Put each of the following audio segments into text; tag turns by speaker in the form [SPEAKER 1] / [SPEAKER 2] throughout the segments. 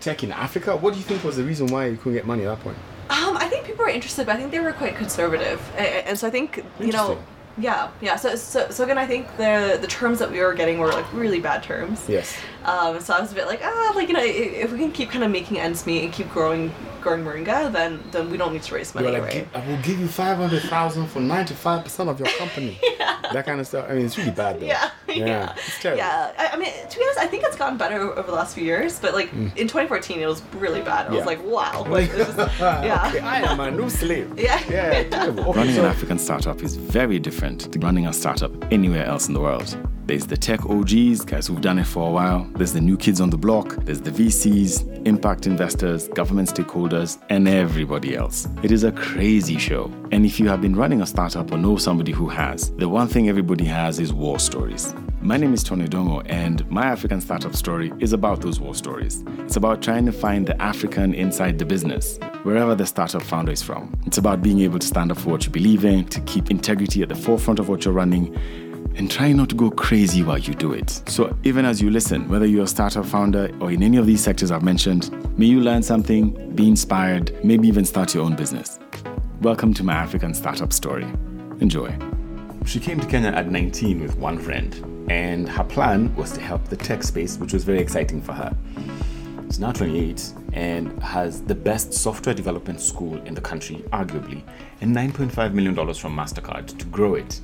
[SPEAKER 1] tech in Africa? What do you think was the reason why you couldn't get money at that point?
[SPEAKER 2] Um, I think people were interested, but I think they were quite conservative, and, so I think you know, yeah, yeah. So, so, so again, I think the the terms that we were getting were like really bad terms.
[SPEAKER 1] Yes.
[SPEAKER 2] Um, so I was a bit like, ah, like you know, if we can keep kind of making ends meet and keep growing, growing moringa, then then we don't need to raise money,
[SPEAKER 1] You're like,
[SPEAKER 2] right?
[SPEAKER 1] I will give you five hundred thousand for ninety five percent of your company. That kind of stuff. I mean, it's really bad though.
[SPEAKER 2] Yeah,
[SPEAKER 1] Yeah.
[SPEAKER 2] yeah,
[SPEAKER 1] It's terrible.
[SPEAKER 2] yeah. I, I mean, to be honest, I think it's gotten better over the last few years, but like in 2014, it was really bad. I
[SPEAKER 1] Mm. Yeah.
[SPEAKER 2] was like, wow, like, it's just, yeah,
[SPEAKER 1] okay, I am a new slave.
[SPEAKER 2] Yeah.
[SPEAKER 1] Yeah, terrible.
[SPEAKER 3] Running an African startup is very different to running a startup anywhere else in the world. There's the tech OGs, guys who've done it for a while. There's the new kids on the block. There's the VCs, impact investors, government stakeholders, and everybody else. It is a crazy show. And if you have been running a startup or know somebody who has, the one thing everybody has is war stories. My name is Tony Dongo, and my African startup story is about those war stories. It's about trying to find the African inside the business, wherever the startup founder is from. It's about being able to stand up for what you believe in, to keep integrity at the forefront of what you're running, and try not to go crazy while you do it. So, even as you listen, whether you're a startup founder or in any of these sectors I've mentioned, may you learn something, be inspired, maybe even start your own business. Welcome to my African startup story. Enjoy. She came to Kenya at 19 with one friend, and her plan was to help the tech space, which was very exciting for her. She's now 28 and has the best software development school in the country, arguably, and $9.5 million from MasterCard to grow it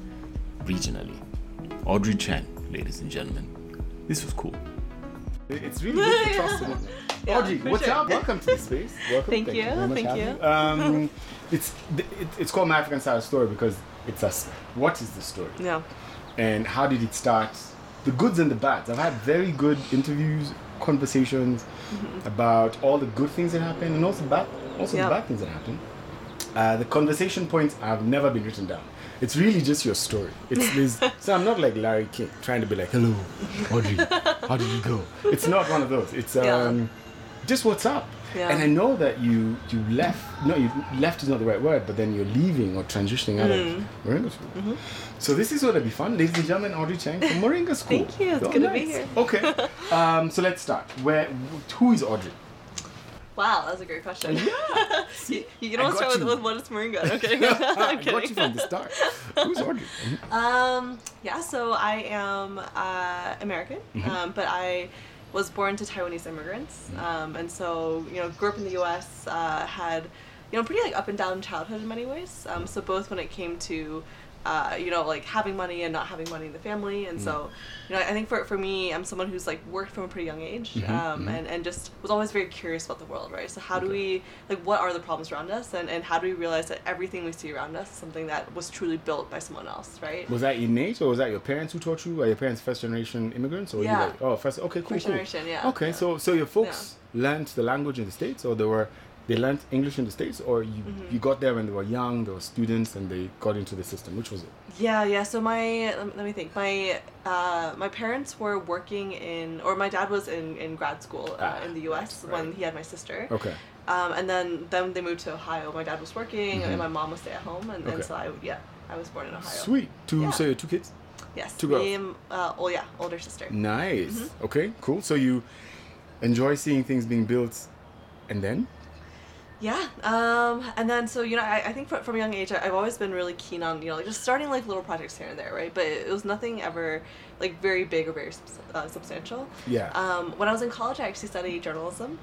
[SPEAKER 3] regionally. Audrey Cheng, ladies and gentlemen. This was cool.
[SPEAKER 1] It's really good to trust someone.
[SPEAKER 2] Yeah,
[SPEAKER 1] Audrey, what's
[SPEAKER 2] sure.
[SPEAKER 1] up? Welcome to the space. Welcome.
[SPEAKER 2] Thank you,
[SPEAKER 1] very much
[SPEAKER 2] thank you.
[SPEAKER 1] Um, it's it, it's called my African Style Story because it's us. What is the story
[SPEAKER 2] yeah.
[SPEAKER 1] and how did it start? The goods and the bads. I've had very good interviews, conversations
[SPEAKER 2] Mm-hmm.
[SPEAKER 1] about all the good things that happen and also bad, also
[SPEAKER 2] Yeah.
[SPEAKER 1] the bad things that happen. Uh, the conversation points have never been written down. It's really just your story. It's, there's- so I'm not like Larry King trying to be like, "Hello, Audrey, how did you go?" It's not one of those. It's um,
[SPEAKER 2] Yeah.
[SPEAKER 1] just what's up.
[SPEAKER 2] Yeah.
[SPEAKER 1] And I know that you you left. No, you left is not the right word, but then you're leaving or transitioning out
[SPEAKER 2] Mm.
[SPEAKER 1] of Moringa School.
[SPEAKER 2] Mm-hmm.
[SPEAKER 1] So this is going to be fun, ladies and gentlemen. Audrey Cheng from Moringa School.
[SPEAKER 2] Thank you, it's good to be here.
[SPEAKER 1] Okay. Um, so let's start. Where? Who is Audrey?
[SPEAKER 2] Wow, that's a great question. you, you can
[SPEAKER 1] I
[SPEAKER 2] always start with,
[SPEAKER 1] you.
[SPEAKER 2] with what is moringa. Okay,
[SPEAKER 1] I
[SPEAKER 2] I'm
[SPEAKER 1] got
[SPEAKER 2] kidding.
[SPEAKER 1] you from the start. Who's Audrey?
[SPEAKER 2] Um, yeah, so I am uh, American,
[SPEAKER 1] Mm-hmm.
[SPEAKER 2] um, but I was born to Taiwanese immigrants,
[SPEAKER 1] Mm-hmm.
[SPEAKER 2] um, and so you know grew up in the U.S. Uh, had you know pretty like up and down childhood in many ways. Um, so both when it came to uh, you know like having money and not having money in the family, and so
[SPEAKER 1] Mm-hmm.
[SPEAKER 2] you know I think for, for me I'm someone who's like worked from a pretty young age, um, and and just was always very curious about the world, right? So how do we like what are the problems around us, and and how do we realize that everything we see around us is something that was truly built by someone else, right?
[SPEAKER 1] Was that innate, or was that your parents who taught you? Are your parents first generation immigrants, or were
[SPEAKER 2] Yeah.
[SPEAKER 1] you like, oh, first? Okay, cool,
[SPEAKER 2] First
[SPEAKER 1] cool.
[SPEAKER 2] generation, yeah.
[SPEAKER 1] Okay, so so your folks learned the language in the states, or they were they learned English in the states, or you
[SPEAKER 2] Mm-hmm.
[SPEAKER 1] you got there when they were young, they were students, and they got into the system. Which was it?
[SPEAKER 2] Yeah, yeah. So my let me- think. My uh, my parents were working in, or my dad was in, in grad school uh,
[SPEAKER 1] Ah,
[SPEAKER 2] in the U.S.
[SPEAKER 1] right,
[SPEAKER 2] when he had my sister.
[SPEAKER 1] Okay.
[SPEAKER 2] Um, and then then they moved to Ohio. My dad was working, and my mom was stay at home, and,
[SPEAKER 1] Mm-hmm. Okay.
[SPEAKER 2] and so I yeah I was born in Ohio.
[SPEAKER 1] Sweet. Two.
[SPEAKER 2] Yeah.
[SPEAKER 1] So two kids.
[SPEAKER 2] Yes.
[SPEAKER 1] Two girls.
[SPEAKER 2] Me uh, oh yeah, older sister.
[SPEAKER 1] Nice.
[SPEAKER 2] Mm-hmm.
[SPEAKER 1] Okay. Cool. So you enjoy seeing things being built, and then
[SPEAKER 2] Yeah. Um, and then so you know I, I think from, from a young age I, I've always been really keen on you know like just starting like little projects here and there right but it was nothing ever like very big or very uh, substantial.
[SPEAKER 1] Yeah.
[SPEAKER 2] Um, when I was in college I actually studied journalism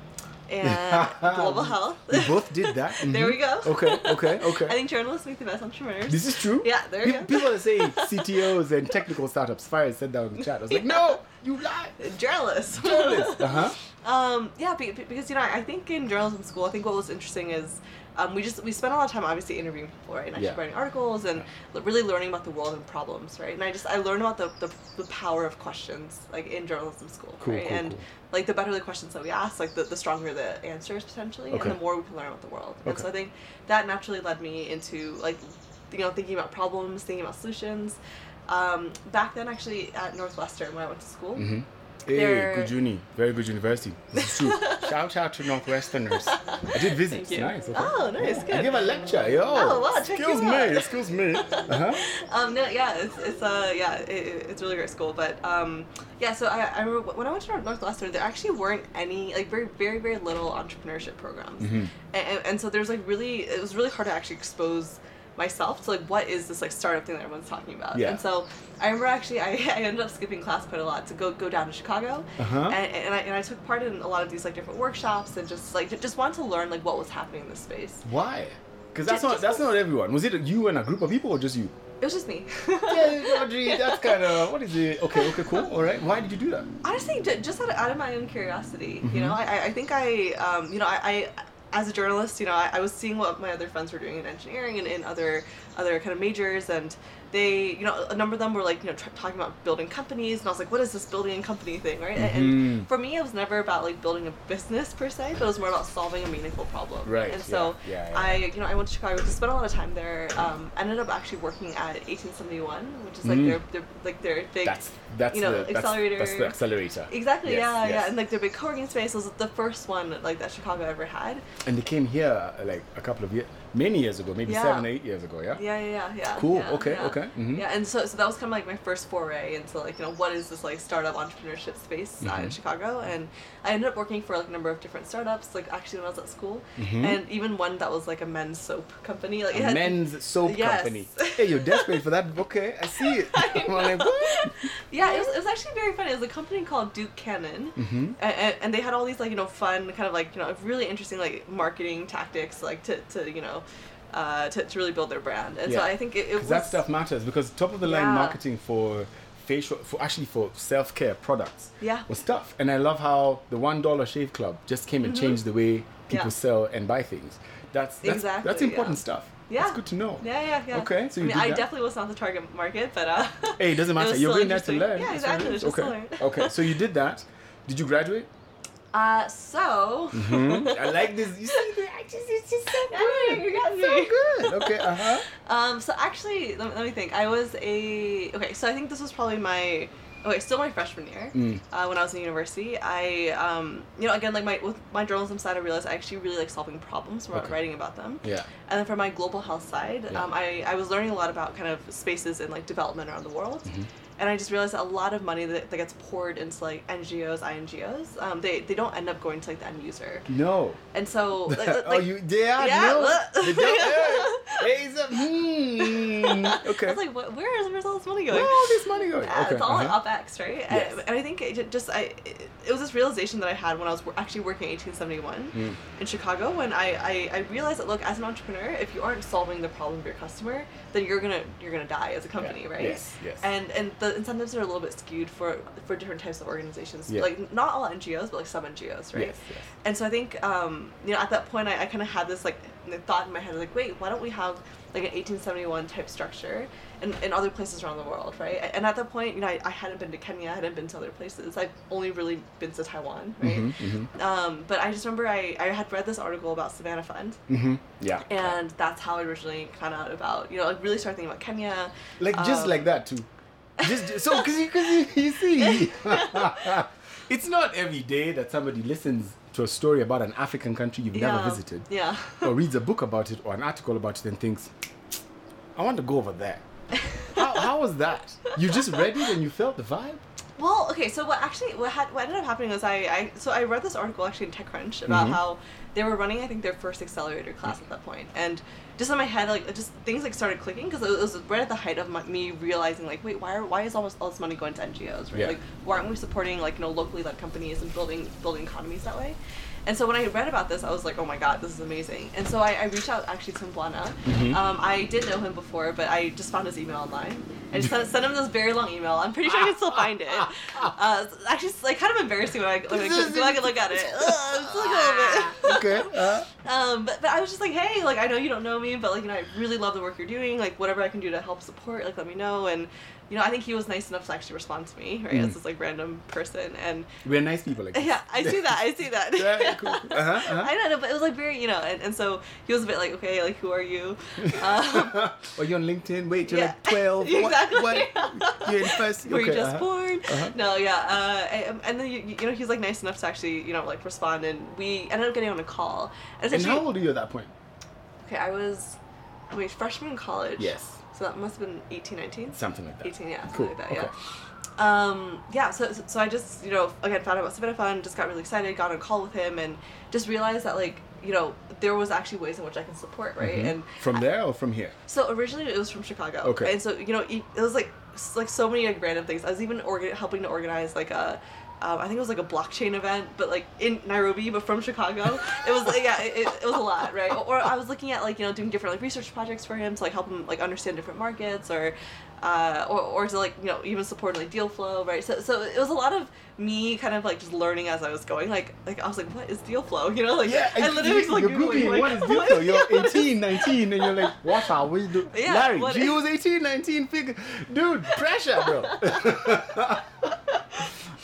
[SPEAKER 2] and global health.
[SPEAKER 1] we both did that.
[SPEAKER 2] There we
[SPEAKER 1] Mhm.
[SPEAKER 2] go.
[SPEAKER 1] Okay. Okay. Okay.
[SPEAKER 2] I think journalists make the best entrepreneurs.
[SPEAKER 1] This is true.
[SPEAKER 2] Yeah, there you
[SPEAKER 1] Pe-
[SPEAKER 2] go.
[SPEAKER 1] People are saying CTOs and technical startups. Fire said that in the chat. I was like, no, you lie.
[SPEAKER 2] Journalists. journalists.
[SPEAKER 1] Uh huh.
[SPEAKER 2] Um, yeah, be- be- because you know, I think in journalism school, I think what was interesting is um, we just we spent a lot of time obviously interviewing people, right, and actually
[SPEAKER 1] Yeah.
[SPEAKER 2] writing articles and really learning about the world and problems, right. And I just I learned about the, the, the power of questions like in journalism school,
[SPEAKER 1] Cool,
[SPEAKER 2] right,
[SPEAKER 1] cool,
[SPEAKER 2] and
[SPEAKER 1] cool.
[SPEAKER 2] like the better the questions that we ask, like the, the stronger the answers potentially,
[SPEAKER 1] Okay.
[SPEAKER 2] and the more we can learn about the world. And so I think that naturally led me into like you know thinking about problems, thinking about solutions. Um, back then, actually at Northwestern when I went to school
[SPEAKER 1] Mhm. Hey,
[SPEAKER 2] They're-
[SPEAKER 1] good uni. Very good university. This is true. Shout out to Northwesterners. I did visit. Nice. Okay.
[SPEAKER 2] Oh, nice,
[SPEAKER 1] I
[SPEAKER 2] good.
[SPEAKER 1] gave a lecture. Yo.
[SPEAKER 2] Oh, wow, check
[SPEAKER 1] excuse me. Excuse me. Uh-huh.
[SPEAKER 2] Um, no, yeah, it's, it's uh, yeah, it, it- it's a really great school, but um, yeah. So I, I remember when I went to Northwestern, there actually weren't any like very, very, very little entrepreneurship programs,
[SPEAKER 1] Mm-hmm.
[SPEAKER 2] and, and, and so there's like really, it was really hard to actually expose myself to like what is this like startup thing that everyone's talking about.
[SPEAKER 1] Yeah.
[SPEAKER 2] And so I remember actually I, I ended up skipping class quite a lot to go go down to Chicago,
[SPEAKER 1] Uh-huh.
[SPEAKER 2] and, and I and I took part in a lot of these like different workshops and just like just wanted to learn like what was happening in this space.
[SPEAKER 1] Why? Because that's
[SPEAKER 2] Just-
[SPEAKER 1] not that's not everyone. Was it you and a group of people or just you?
[SPEAKER 2] It was just me.
[SPEAKER 1] yeah, Audrey, that's kind of what is it? Okay, okay, cool. All right. Why did you do that?
[SPEAKER 2] honestly just out of, out of my own curiosity
[SPEAKER 1] Mm-hmm.
[SPEAKER 2] you know I, I- I think i um, you know I, I as a journalist you know I, I was seeing what my other friends were doing in engineering and in other other kind of majors and they you know a number of them were like you know talking about building companies and i was like what is this building company thing right And-
[SPEAKER 1] Mhm.
[SPEAKER 2] and for me it was never about like building a business per se but it was more about solving a meaningful problem
[SPEAKER 1] Right,
[SPEAKER 2] and so
[SPEAKER 1] yeah, yeah, yeah.
[SPEAKER 2] i you know i went to chicago to spend a lot of time there um, ended up actually working at 1871 which is like
[SPEAKER 1] Mm.
[SPEAKER 2] their, their like their big
[SPEAKER 1] That's that's
[SPEAKER 2] you know,
[SPEAKER 1] the that's,
[SPEAKER 2] accelerator.
[SPEAKER 1] that's the accelerator.
[SPEAKER 2] Exactly.
[SPEAKER 1] Yes,
[SPEAKER 2] yeah,
[SPEAKER 1] yes.
[SPEAKER 2] yeah, and like their big co-working space was the first one like that Chicago ever had.
[SPEAKER 1] And they came here like a couple of years, many years ago, maybe seven, eight years ago. Yeah.
[SPEAKER 2] Yeah, yeah, yeah, yeah.
[SPEAKER 1] Cool, okay,
[SPEAKER 2] yeah.
[SPEAKER 1] Okay, mhm.
[SPEAKER 2] Yeah, and so so that was kind of like my first foray into like you know what is this like startup entrepreneurship space uh, in. Chicago, and I ended up working for like a number of different startups. Like actually when I was at school,
[SPEAKER 1] Mhm.
[SPEAKER 2] and even one that was like a men's soap company. Like it had,
[SPEAKER 1] men's soap
[SPEAKER 2] Yes.
[SPEAKER 1] company. Hey, you're desperate for that. Okay, I see it. I'm like.
[SPEAKER 2] Yeah, it was, it was actually very funny. It was a company called Duke Cannon,
[SPEAKER 1] Mhm.
[SPEAKER 2] and, and they had all these like you know fun kind of like you know really interesting like marketing tactics like to, to you know uh, to, to really build their brand. And so I think it, it was
[SPEAKER 1] that stuff matters. Because top of the line
[SPEAKER 2] Yeah.
[SPEAKER 1] marketing for facial, for actually for self care products
[SPEAKER 2] Yeah.
[SPEAKER 1] was tough. And I love how the one dollar shave club just came and changed the way people
[SPEAKER 2] Mm-hmm. Yeah.
[SPEAKER 1] sell and buy things. That's that's,
[SPEAKER 2] Exactly,
[SPEAKER 1] that's important
[SPEAKER 2] yeah.
[SPEAKER 1] stuff.
[SPEAKER 2] Yeah.
[SPEAKER 1] That's good to know.
[SPEAKER 2] Yeah, yeah, yeah.
[SPEAKER 1] Okay, so you
[SPEAKER 2] I mean, I definitely was not the target market, but uh.
[SPEAKER 1] Hey, it doesn't matter.
[SPEAKER 2] was
[SPEAKER 1] You're going there to learn.
[SPEAKER 2] Yeah, exactly. It's just
[SPEAKER 1] okay.
[SPEAKER 2] learn.
[SPEAKER 1] okay. So you did that. Did you graduate?
[SPEAKER 2] Uh, so.
[SPEAKER 1] Hmm? I like this. You see, the- I just, it's just so good.
[SPEAKER 2] you got
[SPEAKER 1] so good. Okay. Uh huh.
[SPEAKER 2] Um, so actually, let me, let me think. I was a okay. So I think this was probably my okay, still my freshman year
[SPEAKER 1] Mm.
[SPEAKER 2] uh, when I was in university. I um, you know again like my with my journalism side, I realized I actually really like solving problems, ri-
[SPEAKER 1] Okay.
[SPEAKER 2] writing about them.
[SPEAKER 1] Yeah.
[SPEAKER 2] And then for my global health side,
[SPEAKER 1] Yeah.
[SPEAKER 2] um, I, I was learning a lot about kind of spaces and like development around the world.
[SPEAKER 1] Mm-hmm.
[SPEAKER 2] And I just realized that a lot of money that, that gets poured into like NGOs, INGOs, um, they, they don't end up going to like the end user.
[SPEAKER 1] No.
[SPEAKER 2] And so, like, like,
[SPEAKER 1] oh, you? Yeah.
[SPEAKER 2] Yeah,
[SPEAKER 1] No. They don't. hey, hey, it's a, hmm. Okay.
[SPEAKER 2] I was like, what, where is where's all this money going?
[SPEAKER 1] Where all this money going?
[SPEAKER 2] Yeah,
[SPEAKER 1] okay.
[SPEAKER 2] it's all
[SPEAKER 1] uh-huh.
[SPEAKER 2] like UpX, right?
[SPEAKER 1] Yes.
[SPEAKER 2] And, and I think it just I it, it was this realization that I had when I was actually working at 1871
[SPEAKER 1] Mm.
[SPEAKER 2] in Chicago when I, I I realized that look as an entrepreneur if you aren't solving the problem of your customer then you're gonna you're gonna die as a company,
[SPEAKER 1] Yeah.
[SPEAKER 2] right?
[SPEAKER 1] Yes, yes.
[SPEAKER 2] And and the incentives are a little bit skewed for for different types of organizations.
[SPEAKER 1] Yeah.
[SPEAKER 2] Like not all NGOs, but like some NGOs, right?
[SPEAKER 1] Yes, yes.
[SPEAKER 2] And so I think, um, you know, at that point, I, I kind of had this like thought in my head, like, wait, why don't we have like an 1871 type structure in, in other places around the world, right? And at that point, you know, I, I hadn't been to Kenya, I hadn't been to other places. I've only really been to Taiwan, right?
[SPEAKER 1] Mhm, mhm.
[SPEAKER 2] Um, but I just remember I, I had read this article about Savannah Fund,
[SPEAKER 1] Mm-hmm. Yeah.
[SPEAKER 2] and that's how I originally found out about, you know, like really started thinking about Kenya.
[SPEAKER 1] Like just
[SPEAKER 2] Um,
[SPEAKER 1] like that too. Just so because you, cause you, you see, it's not every day that somebody listens to a story about an African country you've
[SPEAKER 2] yeah,
[SPEAKER 1] never visited,
[SPEAKER 2] Yeah.
[SPEAKER 1] or reads a book about it or an article about it and thinks, "I want to go over there." how, how was that? You just read it and you felt the vibe.
[SPEAKER 2] Well, okay, so what actually what had what ended up happening was I, I so I read this article actually in TechCrunch about
[SPEAKER 1] Mhm.
[SPEAKER 2] how they were running I think their first accelerator class at that point, and just in my head like just things like started clicking because it was right at the height of my, me realizing like wait why are, why is almost all this money going to NGOs right
[SPEAKER 1] Yeah.
[SPEAKER 2] like why aren't we supporting like you know locally led companies and building building economies that way. And so when I read about this, I was like, "Oh my God, this is amazing!" And so I, I reached out actually to Mbwana.
[SPEAKER 1] Mhm.
[SPEAKER 2] Um, I did know him before, but I just found his email online. I just sent, sent him this very long email. I'm pretty sure I can still find it. Uh, it's actually, it's, like kind of embarrassing when I, when I go back and look at it. Ugh, it's like a little bit.
[SPEAKER 1] okay. Uh,
[SPEAKER 2] Um, but, but I was just like, hey, like I know you don't know me, but like you know I really love the work you're doing. Like whatever I can do to help support, like let me know. And you know I think he was nice enough to actually respond to me, right?
[SPEAKER 1] Mm.
[SPEAKER 2] As this like random person, and
[SPEAKER 1] we're nice people like this.
[SPEAKER 2] yeah, I see that. I see that.
[SPEAKER 1] Yeah, cool. Uh-huh, uh-huh.
[SPEAKER 2] I don't know, but it was like very, you know, and, and so he was a bit like, okay, like who are you? Um,
[SPEAKER 1] Are you on LinkedIn? Wait, you're
[SPEAKER 2] Yeah.
[SPEAKER 1] like 12.
[SPEAKER 2] Exactly.
[SPEAKER 1] What? what? You're in first.
[SPEAKER 2] were you
[SPEAKER 1] okay,
[SPEAKER 2] just
[SPEAKER 1] uh-huh.
[SPEAKER 2] born?
[SPEAKER 1] Uh-huh.
[SPEAKER 2] No, yeah, uh, and, and then you, you know he was like nice enough to actually you know like respond, and we ended up getting on a call. And
[SPEAKER 1] And how old are you at that point?
[SPEAKER 2] okay, I was, wait, freshman in college.
[SPEAKER 1] Yes.
[SPEAKER 2] So that must have been 18, 19?
[SPEAKER 1] Something like that.
[SPEAKER 2] 18, yeah, something
[SPEAKER 1] Cool.
[SPEAKER 2] like that,
[SPEAKER 1] okay.
[SPEAKER 2] yeah. Um, yeah, so, so I just, you know, again, found out about Savannah Fund, just got really excited, got on a call with him, and just realized that, like, you know, there was actually ways in which I can support, right?
[SPEAKER 1] Mhm.
[SPEAKER 2] And
[SPEAKER 1] from there or from here?
[SPEAKER 2] so originally it was from Chicago.
[SPEAKER 1] Okay.
[SPEAKER 2] And so, you know, it was like, like so many like random things. I was even orga- helping to organize like a, um, I think it was like a blockchain event, but like in Nairobi, but from Chicago. It was like, yeah, it, it, was a lot, right? Or, I was looking at like you know doing different like research projects for him to like help him like understand different markets or, uh, or, or to like you know even support like deal flow, right? So so it was a lot of me kind of like just learning as I was going. Like like I was like, what is deal flow? You know, like
[SPEAKER 1] Yeah,
[SPEAKER 2] I literally was like googling, like,
[SPEAKER 1] what is deal
[SPEAKER 2] flow.
[SPEAKER 1] You're
[SPEAKER 2] yeah.
[SPEAKER 1] 18, 19, and you're like, what are we doing?
[SPEAKER 2] Yeah,
[SPEAKER 1] Larry, she
[SPEAKER 2] is-
[SPEAKER 1] was 18, 19, figure. Dude, pressure, bro.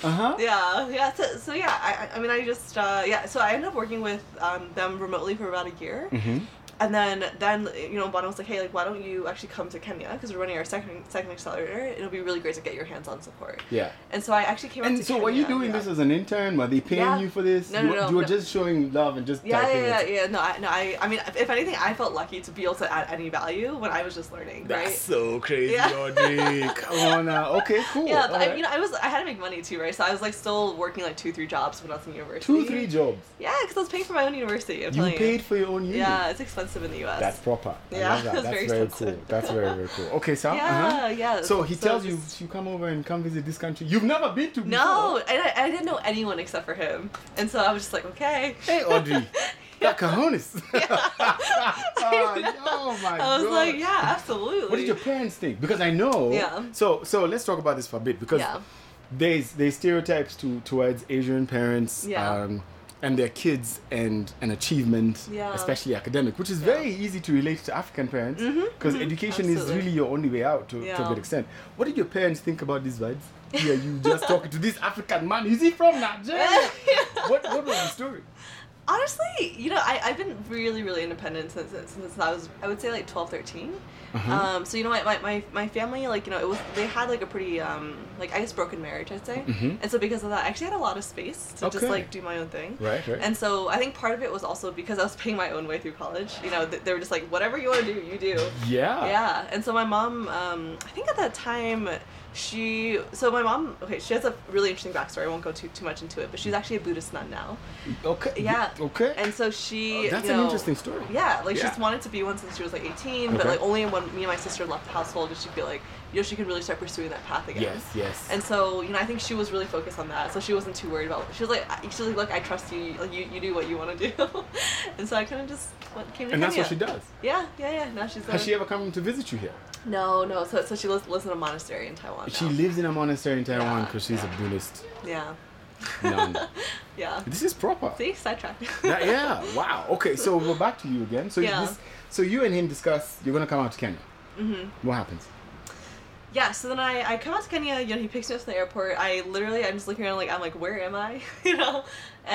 [SPEAKER 1] Uh-huh.
[SPEAKER 2] yeah yeah so, so yeah I, I mean i just uh, yeah so i ended up working with um, them remotely for about a year
[SPEAKER 1] Mm-hmm.
[SPEAKER 2] And then then you know Mbwana was like hey like why don't you actually come to kenya because we're running our second second accelerator it'll be really great to get your hands-on support
[SPEAKER 1] Yeah.
[SPEAKER 2] and so i actually came out
[SPEAKER 1] And
[SPEAKER 2] to
[SPEAKER 1] so, were you doing
[SPEAKER 2] yeah.
[SPEAKER 1] this as an intern? Were they paying
[SPEAKER 2] Yeah.
[SPEAKER 1] you for this?
[SPEAKER 2] No,
[SPEAKER 1] you,
[SPEAKER 2] no,
[SPEAKER 1] were-
[SPEAKER 2] no,
[SPEAKER 1] you were
[SPEAKER 2] no.
[SPEAKER 1] just showing love and just
[SPEAKER 2] yeah,
[SPEAKER 1] typing
[SPEAKER 2] yeah, yeah,
[SPEAKER 1] it.
[SPEAKER 2] yeah. No, I, no, I, I mean, if, if anything, I felt lucky to be able to add any value when I was just learning,
[SPEAKER 1] That's
[SPEAKER 2] right?
[SPEAKER 1] so crazy,
[SPEAKER 2] Yeah.
[SPEAKER 1] Audrey. Come on now. Okay, cool.
[SPEAKER 2] Yeah, but I,
[SPEAKER 1] Alright.
[SPEAKER 2] you know, I was, I had to make money too, right? So I was like still working like two, three jobs when I was in university.
[SPEAKER 1] Two, three jobs.
[SPEAKER 2] Yeah, because I was paying for my own university. I'm
[SPEAKER 1] You
[SPEAKER 2] telling
[SPEAKER 1] paid for your own uni.
[SPEAKER 2] Yeah, it's expensive in the U.S.
[SPEAKER 1] That's proper.
[SPEAKER 2] Yeah,
[SPEAKER 1] that. That's
[SPEAKER 2] very
[SPEAKER 1] very, cool. That's very, very cool. Okay, so
[SPEAKER 2] yeah,
[SPEAKER 1] uh-huh.
[SPEAKER 2] yeah.
[SPEAKER 1] So he tells you you come over and come visit this country. You've never been to before.
[SPEAKER 2] No, I, I didn't know anyone except for him, and so I was just like, okay.
[SPEAKER 1] Hey Audrey, that cojones.
[SPEAKER 2] I
[SPEAKER 1] oh, my god.
[SPEAKER 2] I was
[SPEAKER 1] god.
[SPEAKER 2] like, yeah, absolutely.
[SPEAKER 1] What did your parents think? Because I know.
[SPEAKER 2] Yeah.
[SPEAKER 1] So so let's talk about this for a bit because
[SPEAKER 2] Yeah.
[SPEAKER 1] there's there's stereotypes to towards Asian parents.
[SPEAKER 2] Yeah.
[SPEAKER 1] Um, and their kids and an achievement,
[SPEAKER 2] Yeah.
[SPEAKER 1] especially academic, which is
[SPEAKER 2] Yeah.
[SPEAKER 1] very easy to relate to African parents because
[SPEAKER 2] mhm,
[SPEAKER 1] education is really your only way out to, to a
[SPEAKER 2] Yeah.
[SPEAKER 1] good extent. What did your parents think about these vibes? Yeah, you just talking to this African man. Is he from Nigeria? what what was the story?
[SPEAKER 2] Honestly, you know, I, I've been really, really independent since, since, I was, I would say like 12, 13.
[SPEAKER 1] Uh-huh.
[SPEAKER 2] Um, so, you know, my, my, my, my family, like, you know, it was, they had like a pretty, um, like, I guess broken marriage, I'd say.
[SPEAKER 1] Mhm.
[SPEAKER 2] And so because of that, I actually had a lot of space to just like do my own thing.
[SPEAKER 1] Right, right.
[SPEAKER 2] And so I think part of it was also because I was paying my own way through college. You know, th- they were just like, whatever you want to do, you do.
[SPEAKER 1] yeah.
[SPEAKER 2] Yeah, and so my mom, um, I think at that time, she, so my mom, okay, she has a really interesting backstory. I won't go too too much into it, but she's actually a Buddhist nun now.
[SPEAKER 1] Okay.
[SPEAKER 2] Yeah.
[SPEAKER 1] Okay.
[SPEAKER 2] And so she,
[SPEAKER 1] Oh, that's
[SPEAKER 2] you
[SPEAKER 1] an interesting story.
[SPEAKER 2] Yeah, like
[SPEAKER 1] Yeah.
[SPEAKER 2] she's wanted to be one since she was like 18, but like only when me and my sister left the household did she feel like, you know, she could really start pursuing that path again.
[SPEAKER 1] Yes, yes.
[SPEAKER 2] And so, you know, I think she was really focused on that. So she wasn't too worried about. She was like, she was like, look, I trust you. Like you, you do what you want to do. and so I kind of just went, came to
[SPEAKER 1] and that's
[SPEAKER 2] Kenya.
[SPEAKER 1] what she does.
[SPEAKER 2] Yeah, yeah, yeah. Now she's.
[SPEAKER 1] Has she ever come to visit you here?
[SPEAKER 2] no, no. So, so she lives, lives in a monastery in Taiwan.
[SPEAKER 1] She lives in a monastery in Taiwan
[SPEAKER 2] Yeah,
[SPEAKER 1] because she's
[SPEAKER 2] yeah.
[SPEAKER 1] a Buddhist
[SPEAKER 2] Yeah,
[SPEAKER 1] nun.
[SPEAKER 2] yeah.
[SPEAKER 1] this is proper.
[SPEAKER 2] See, sidetracked.
[SPEAKER 1] That- yeah. Wow. Okay. So we're back to you again. So
[SPEAKER 2] Yeah.
[SPEAKER 1] this, so you and him discuss. You're gonna come out to Kenya.
[SPEAKER 2] hmm
[SPEAKER 1] What happens?
[SPEAKER 2] Yeah. So then I, I come out to Kenya. You know, he picks me up from the airport. I literally, I'm just looking around like, I'm like, where am I? you know.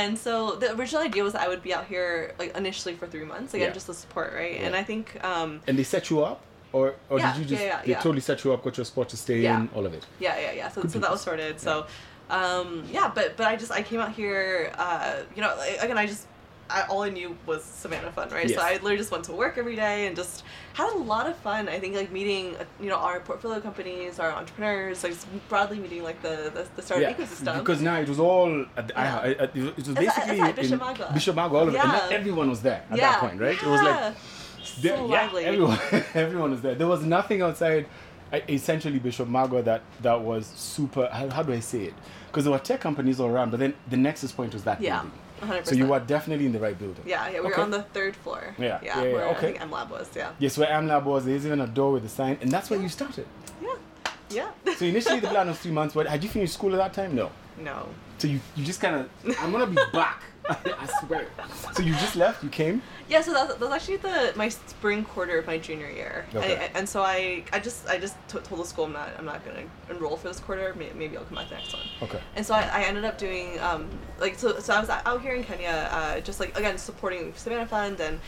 [SPEAKER 2] And so the original idea was that I would be out here like initially for three months, again,
[SPEAKER 1] Yeah.
[SPEAKER 2] just the support, right?
[SPEAKER 1] Yeah.
[SPEAKER 2] And I think, um,
[SPEAKER 1] And they set you up, or or
[SPEAKER 2] Yeah,
[SPEAKER 1] did you just
[SPEAKER 2] yeah,
[SPEAKER 1] they
[SPEAKER 2] yeah.
[SPEAKER 1] totally set you up, got your spot to stay in, all of it?
[SPEAKER 2] Yeah, yeah, yeah. So, so that was sorted. So, um, yeah, but but I just I came out here. Uh, you know, like, again, I just I, all I knew was Savannah Fund, right?
[SPEAKER 1] Yes.
[SPEAKER 2] So I literally just went to work every day and just had a lot of fun. I think like meeting uh, you know our portfolio companies, our entrepreneurs, like just broadly meeting like the the, the startup ecosystem.
[SPEAKER 1] Because now it was all at the,
[SPEAKER 2] Yeah.
[SPEAKER 1] I, I, it was
[SPEAKER 2] It's
[SPEAKER 1] basically
[SPEAKER 2] it's Bishop
[SPEAKER 1] in Magua, all of it, and not
[SPEAKER 2] Yeah.
[SPEAKER 1] everyone was there at
[SPEAKER 2] yeah,
[SPEAKER 1] that point, right?
[SPEAKER 2] Yeah.
[SPEAKER 1] It was like there-
[SPEAKER 2] so
[SPEAKER 1] yeah,
[SPEAKER 2] lively.
[SPEAKER 1] everyone, everyone was there. There was nothing outside, uh, essentially Bishop Magua that that was super. How, how do I say it? Because there were tech companies all around, but then the nexus point was that
[SPEAKER 2] Yeah,
[SPEAKER 1] building.
[SPEAKER 2] 100%.
[SPEAKER 1] So you were definitely in the right building.
[SPEAKER 2] Yeah, yeah, we were on the third floor.
[SPEAKER 1] Yeah,
[SPEAKER 2] yeah,
[SPEAKER 1] yeah, yeah,
[SPEAKER 2] where
[SPEAKER 1] okay.
[SPEAKER 2] I think MLab was. Yeah,
[SPEAKER 1] Yes, where MLab was, there's even a door with a sign, and that's where you started.
[SPEAKER 2] yeah, yeah.
[SPEAKER 1] So initially the plan was three months, but had you finished school at that time? No.
[SPEAKER 2] no.
[SPEAKER 1] So you, you just kind of, I'm gonna be back I swear. So you just left? You came?
[SPEAKER 2] Yeah, so that's that was actually the my spring quarter of my junior year,
[SPEAKER 1] Okay.
[SPEAKER 2] and, and so I I just I just t- told the school I'm not I'm not gonna enroll for this quarter. Maybe, maybe I'll come back the next one.
[SPEAKER 1] Okay.
[SPEAKER 2] And so I, I ended up doing um like so so I was out here in Kenya, uh, just like again supporting Savannah Fund and.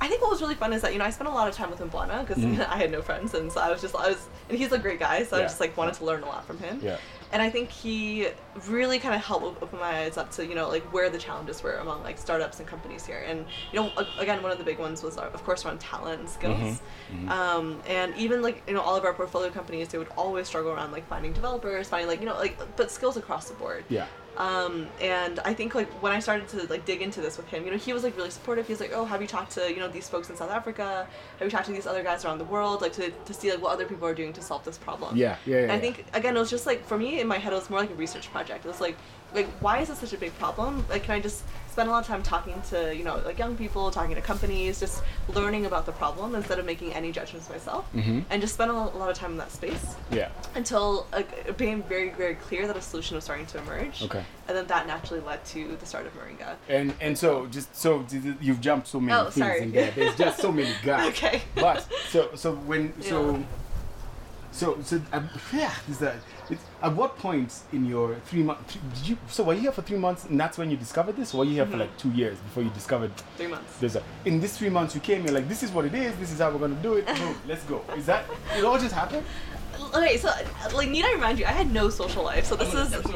[SPEAKER 2] I think what was really fun is that you know I spent a lot of time with Mbwana because
[SPEAKER 1] Mhm.
[SPEAKER 2] I had no friends and so I was just I was and he's a great guy so I just like wanted to learn a lot from him.
[SPEAKER 1] Yeah.
[SPEAKER 2] And I think he really kind of helped open my eyes up to you know like where the challenges were among like startups and companies here. And you know again one of the big ones was of course around talent and skills.
[SPEAKER 1] Mhm.
[SPEAKER 2] Um, and even like you know all of our portfolio companies they would always struggle around like finding developers, finding like you know like but skills across the board.
[SPEAKER 1] Yeah.
[SPEAKER 2] Um, and I think like when I started to like dig into this with him, you know, he was like really supportive. He was like, "Oh, have you talked to you know these folks in South Africa? Have you talked to these other guys around the world, like to, to see like what other people are doing to solve this problem?"
[SPEAKER 1] Yeah, yeah, yeah.
[SPEAKER 2] And I
[SPEAKER 1] yeah.
[SPEAKER 2] think again, it was just like for me in my head, it was more like a research project. It was like, like why is this such a big problem? Like, can I just spend a lot of time talking to you know like young people, talking to companies, just learning about the problem instead of making any judgments myself,
[SPEAKER 1] Mhm.
[SPEAKER 2] and just spend a lot of time in that space
[SPEAKER 1] Yeah.
[SPEAKER 2] until uh, it became very very clear that a solution was starting to emerge.
[SPEAKER 1] Okay.
[SPEAKER 2] And then that naturally led to the start of Moringa.
[SPEAKER 1] And and so just so you've jumped so many
[SPEAKER 2] Oh,
[SPEAKER 1] things
[SPEAKER 2] sorry.
[SPEAKER 1] in there. There's just so many guys.
[SPEAKER 2] Okay.
[SPEAKER 1] But so so when so
[SPEAKER 2] Yeah.
[SPEAKER 1] so so uh, yeah, is that it's, at what point in your three months did you so were you here for three months and that's when you discovered this or were you here for
[SPEAKER 2] Mhm.
[SPEAKER 1] like two years before you discovered
[SPEAKER 2] Three months.
[SPEAKER 1] there's a in this three months you came you're like this is what it is this is how we're gonna do it boom, let's go is that it all just happened
[SPEAKER 2] Okay, so like need I remind you, I had no social life, so this is okay.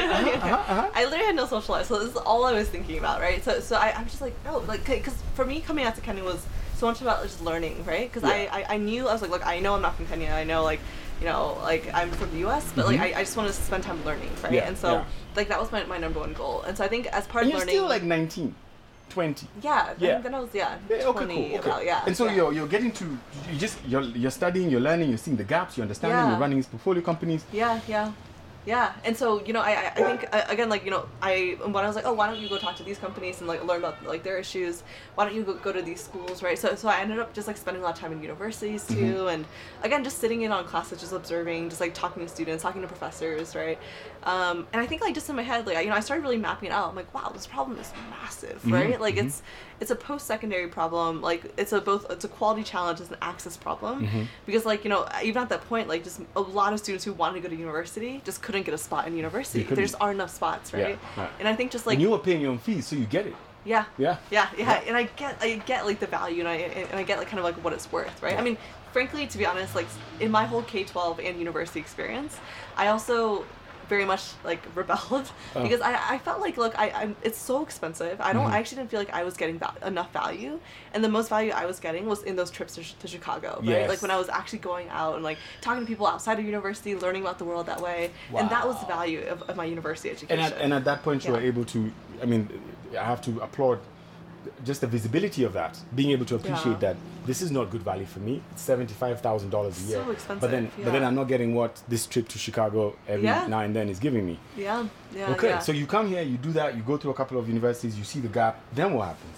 [SPEAKER 1] uh-huh, uh-huh.
[SPEAKER 2] I literally had no social life, so this is all I was thinking about, right? So, so I, I'm just like, oh, like, because for me, coming out to Kenya was so much about just learning, right? Because
[SPEAKER 1] Yeah.
[SPEAKER 2] I, I, I knew I was like, look, I know I'm not from Kenya. I know like, you know, like I'm from the U.S., but like
[SPEAKER 1] Mhm.
[SPEAKER 2] I, I just want to spend time learning, right?
[SPEAKER 1] Yeah,
[SPEAKER 2] and so
[SPEAKER 1] yeah.
[SPEAKER 2] like that was my, my number one goal. And so I think as part
[SPEAKER 1] and
[SPEAKER 2] of
[SPEAKER 1] you're
[SPEAKER 2] learning,
[SPEAKER 1] still like 19 20
[SPEAKER 2] yeah,
[SPEAKER 1] Yeah.
[SPEAKER 2] Then, then I was yeah,
[SPEAKER 1] Yeah, okay,
[SPEAKER 2] 20
[SPEAKER 1] cool. Okay.
[SPEAKER 2] about yeah.
[SPEAKER 1] and so
[SPEAKER 2] yeah.
[SPEAKER 1] you're you're getting to you just you're you're studying, you're learning, you're seeing the gaps, you're understanding,
[SPEAKER 2] Yeah.
[SPEAKER 1] you're running these portfolio companies.
[SPEAKER 2] Yeah, yeah, yeah. And so you know, I, I think uh, again, like you know, I when I was like, oh, why don't you go talk to these companies and like learn about like their issues? Why don't you go, go to these schools, right? So so I ended up just like spending a lot of time in universities too,
[SPEAKER 1] Mm-hmm.
[SPEAKER 2] and again, just sitting in on classes, just observing, just like talking to students, talking to professors, right? Um, and I think like just in my head, like I- you know, I started really mapping it out. I'm like, wow, this problem is massive,
[SPEAKER 1] Mhm,
[SPEAKER 2] right? Like
[SPEAKER 1] mhm.
[SPEAKER 2] it's it's a post secondary problem. Like it's a both it's a quality challenge, it's an access problem
[SPEAKER 1] Mhm.
[SPEAKER 2] because like you know even at that point like just a lot of students who wanted to go to university just couldn't get a spot in university there just aren't enough spots
[SPEAKER 1] Yeah,
[SPEAKER 2] right and i think just like
[SPEAKER 1] and you were paying your own fees, so you get it.
[SPEAKER 2] yeah
[SPEAKER 1] Yeah.
[SPEAKER 2] yeah yeah and i get i get like the value and i and i get like kind of like what it's worth right
[SPEAKER 1] Yeah.
[SPEAKER 2] i mean frankly to be honest like in my whole k-12 and university experience i also very much like rebelled
[SPEAKER 1] Oh.
[SPEAKER 2] because I, I felt like look I I'm, it's so expensive I don't
[SPEAKER 1] Mhm.
[SPEAKER 2] I actually didn't feel like I was getting enough value and the most value I was getting was in those trips to, to Chicago right
[SPEAKER 1] Yes.
[SPEAKER 2] like when I was actually going out and like talking to people outside of university learning about the world that way and that was the value of, of my university education
[SPEAKER 1] And at, and at that point, you were able to. I mean, I have to applaud just the visibility of that, being able to appreciate
[SPEAKER 2] Yeah.
[SPEAKER 1] that this is not good value for me. It's seventy five thousand dollars a year.
[SPEAKER 2] So expensive,
[SPEAKER 1] But then, but then. I'm not getting what this trip to Chicago every
[SPEAKER 2] Yeah.
[SPEAKER 1] now and then is giving me.
[SPEAKER 2] yeah yeah
[SPEAKER 1] okay,
[SPEAKER 2] yeah.
[SPEAKER 1] so you come here, you do that, you go through a couple of universities, you see the gap. Then what happens?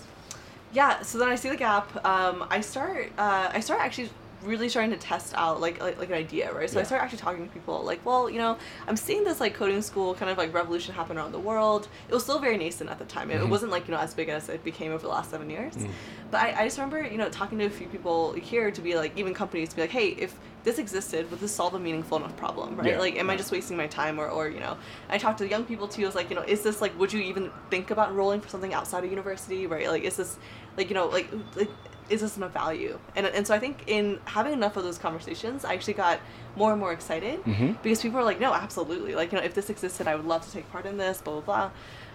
[SPEAKER 2] yeah so then i see the gap um, i start uh, i start actually really starting to test out like like, like an idea right? So i started actually talking to people like well you know i'm seeing this like coding school kind of like revolution happen around the world. It was still very nascent at the time. It, it wasn't like you know as big as it became over the last seven years.
[SPEAKER 1] Mm.
[SPEAKER 2] but I, I just remember you know talking to a few people here to be like even companies to be like hey if this existed would this solve a meaningful enough problem? Right?
[SPEAKER 1] Yeah,
[SPEAKER 2] like am i just wasting my time or, or you know? I talked to young people too. I was like you know is this like would you even think about enrolling for something outside of university? Right? Like is this like you know like, like is this enough value. And, and so i think in having enough of those conversations i actually got more and more excited
[SPEAKER 1] Mhm.
[SPEAKER 2] because people were like no absolutely. Like you know if this existed i would love to take part in this blah blah blah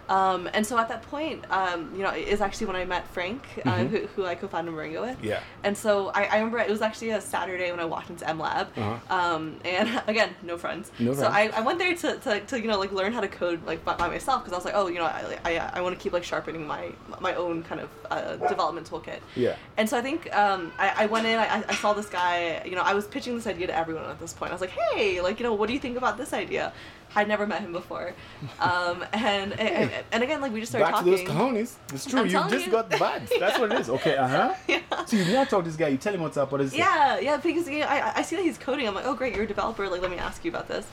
[SPEAKER 2] um, and so at that point, um, you know, is actually when I met Frank, uh,
[SPEAKER 1] Mhm.
[SPEAKER 2] who, who I co-founded Moringa with.
[SPEAKER 1] Yeah.
[SPEAKER 2] And so I, I remember it was actually a Saturday when I walked into M Lab.
[SPEAKER 1] Uh-huh.
[SPEAKER 2] Um, and again, no friends.
[SPEAKER 1] No
[SPEAKER 2] so
[SPEAKER 1] friends.
[SPEAKER 2] I, I went there to, to, to, you know, like learn how to code like by, by myself because I was like, oh, you know, I, I, I want to keep like sharpening my my own kind of uh, development toolkit.
[SPEAKER 1] Yeah.
[SPEAKER 2] And so I think um, I, I went in, I, I saw this guy, you know, I was pitching this idea to everyone at this point. I was like, hey, like, you know, what do you think about this idea? I'd never met him before. Um, and, and, and again, like, we just started
[SPEAKER 1] Back
[SPEAKER 2] talking.
[SPEAKER 1] to those cojones. It's true.
[SPEAKER 2] I'm
[SPEAKER 1] you just
[SPEAKER 2] you.
[SPEAKER 1] got the vibes. That's what it is. Okay. Uh huh.
[SPEAKER 2] Yeah.
[SPEAKER 1] So you now talk to this guy. You tell him what's up. What is it?
[SPEAKER 2] Yeah, yeah, because you know, I, I see that he's coding. I'm like, oh great, you're a developer. Like, let me ask you about this.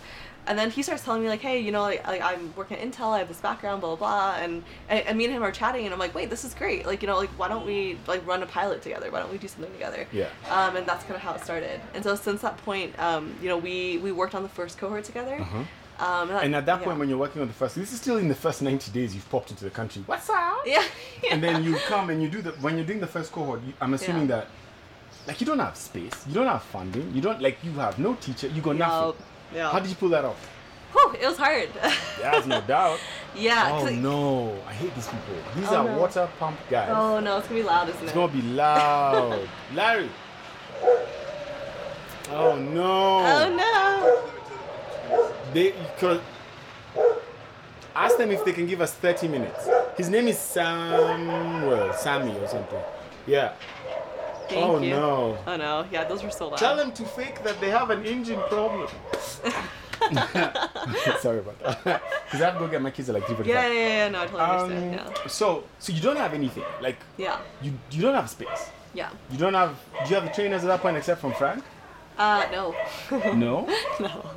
[SPEAKER 2] and then he starts telling me like, hey, you know, like, like I'm working at Intel, I have this background, blah blah blah, and, and and me and him are chatting, and I'm like, wait, this is great. Like you know, like why don't we like run a pilot together? Why don't we do something together?
[SPEAKER 1] Yeah.
[SPEAKER 2] Um, and that's kind of how it started. And so since that point, um, you know, we we worked on the first cohort together.
[SPEAKER 1] Uh-huh.
[SPEAKER 2] Um, and,
[SPEAKER 1] And at that
[SPEAKER 2] yeah.
[SPEAKER 1] point, when you're working on the first, this is still in the first 90 days you've popped into the country. What's up?
[SPEAKER 2] yeah,
[SPEAKER 1] And then you come and you do the, when you're doing the first cohort, you, I'm assuming
[SPEAKER 2] Yeah.
[SPEAKER 1] that, like, you don't have space, you don't have funding, you don't, like, you have no teacher, you got nothing.
[SPEAKER 2] yeah.
[SPEAKER 1] How did you pull that off?
[SPEAKER 2] Whew, it was hard.
[SPEAKER 1] There's no doubt.
[SPEAKER 2] yeah.
[SPEAKER 1] oh no, I hate these people. These
[SPEAKER 2] Oh,
[SPEAKER 1] are
[SPEAKER 2] no.
[SPEAKER 1] water pump guys.
[SPEAKER 2] Oh no, it's gonna be loud, isn't
[SPEAKER 1] It's
[SPEAKER 2] it?
[SPEAKER 1] gonna be loud. Larry. Oh no.
[SPEAKER 2] Oh no.
[SPEAKER 1] They could ask them if they can give us 30 minutes. His name is Samuel, Sammy or something. Yeah.
[SPEAKER 2] Thank
[SPEAKER 1] oh
[SPEAKER 2] you.
[SPEAKER 1] no.
[SPEAKER 2] Oh no. Yeah, those were so loud.
[SPEAKER 1] Tell them to fake that they have an engine problem. Sorry about that. Because I have to go get my kids at like 3:45.
[SPEAKER 2] Yeah, yeah, yeah, yeah. No, I totally
[SPEAKER 1] Um,
[SPEAKER 2] understand.
[SPEAKER 1] So, so you don't have anything. Like,
[SPEAKER 2] Yeah.
[SPEAKER 1] you you don't have space.
[SPEAKER 2] Yeah.
[SPEAKER 1] You don't have. Do you have the trainers at that point except from Frank?
[SPEAKER 2] Yeah. Uh, no.
[SPEAKER 1] No.
[SPEAKER 2] no.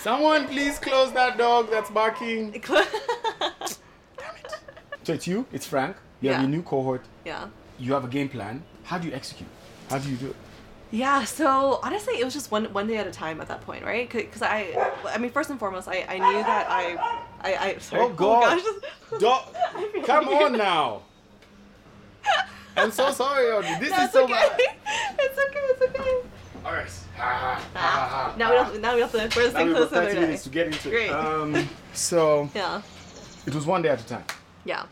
[SPEAKER 1] Someone please close that dog that's barking. Damn it. So it's you. It's Frank. You have
[SPEAKER 2] Yeah.
[SPEAKER 1] your new cohort.
[SPEAKER 2] yeah.
[SPEAKER 1] You have a game plan. How do you execute? How do you do it?
[SPEAKER 2] Yeah, so honestly, it was just one one day at a time at that point, right? Because I, I mean, first and foremost, I, I knew that I, I, I sorry.
[SPEAKER 1] Oh, God.
[SPEAKER 2] gosh.
[SPEAKER 1] Dog, come
[SPEAKER 2] weird.
[SPEAKER 1] on now. I'm so sorry, Audrey. This
[SPEAKER 2] No,
[SPEAKER 1] is so
[SPEAKER 2] okay.
[SPEAKER 1] bad.
[SPEAKER 2] it's okay. It's okay.
[SPEAKER 1] All right. Ha, ha, ha,
[SPEAKER 2] Ah,
[SPEAKER 1] ha,
[SPEAKER 2] now we
[SPEAKER 1] ha.
[SPEAKER 2] don't. Now we have to. We're the
[SPEAKER 1] Now
[SPEAKER 2] same
[SPEAKER 1] we've
[SPEAKER 2] close
[SPEAKER 1] got
[SPEAKER 2] the other day.
[SPEAKER 1] minutes to get into
[SPEAKER 2] Great.
[SPEAKER 1] it. Um, so
[SPEAKER 2] Yeah.
[SPEAKER 1] it was one day at a time.
[SPEAKER 2] Yeah.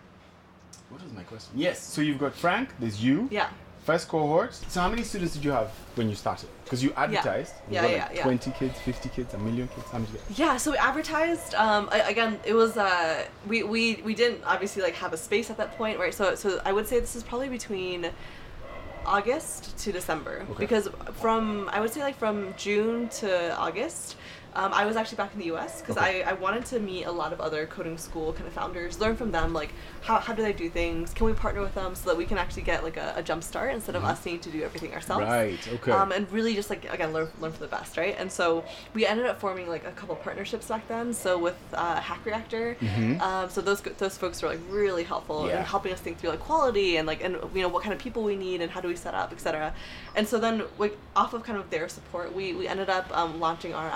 [SPEAKER 1] What was my question? Yes. So you've got Frank. There's you.
[SPEAKER 2] Yeah.
[SPEAKER 1] First cohort. So how many students did you have when you started? Because you advertised. You
[SPEAKER 2] Yeah,
[SPEAKER 1] got,
[SPEAKER 2] yeah,
[SPEAKER 1] like
[SPEAKER 2] yeah.
[SPEAKER 1] 20 kids, 50 kids, a million kids. How many? did you?
[SPEAKER 2] Yeah, so we advertised. Um, again, it was uh, we, we we didn't obviously like have a space at that point, right? So so I would say this is probably between August to December
[SPEAKER 1] Okay.
[SPEAKER 2] because from I would say like from June to August. Um, I was actually back in the U.S. because
[SPEAKER 1] Okay.
[SPEAKER 2] I, I wanted to meet a lot of other coding school kind of founders, learn from them like how, how do they do things? Can we partner with them so that we can actually get like a, a jump start instead of us needing to do everything ourselves?
[SPEAKER 1] Mm-hmm. Right. Okay.
[SPEAKER 2] Um, and really just like again learn learn from the best, right? And so we ended up forming like a couple partnerships back then. So with uh, Hack Reactor, um, so those those folks were like really helpful
[SPEAKER 1] Mm-hmm. Yeah.
[SPEAKER 2] in helping us think through like quality and like and you know what kind of people we need and how do we set up, etc. And so then like off of kind of their support, we we ended up um, launching our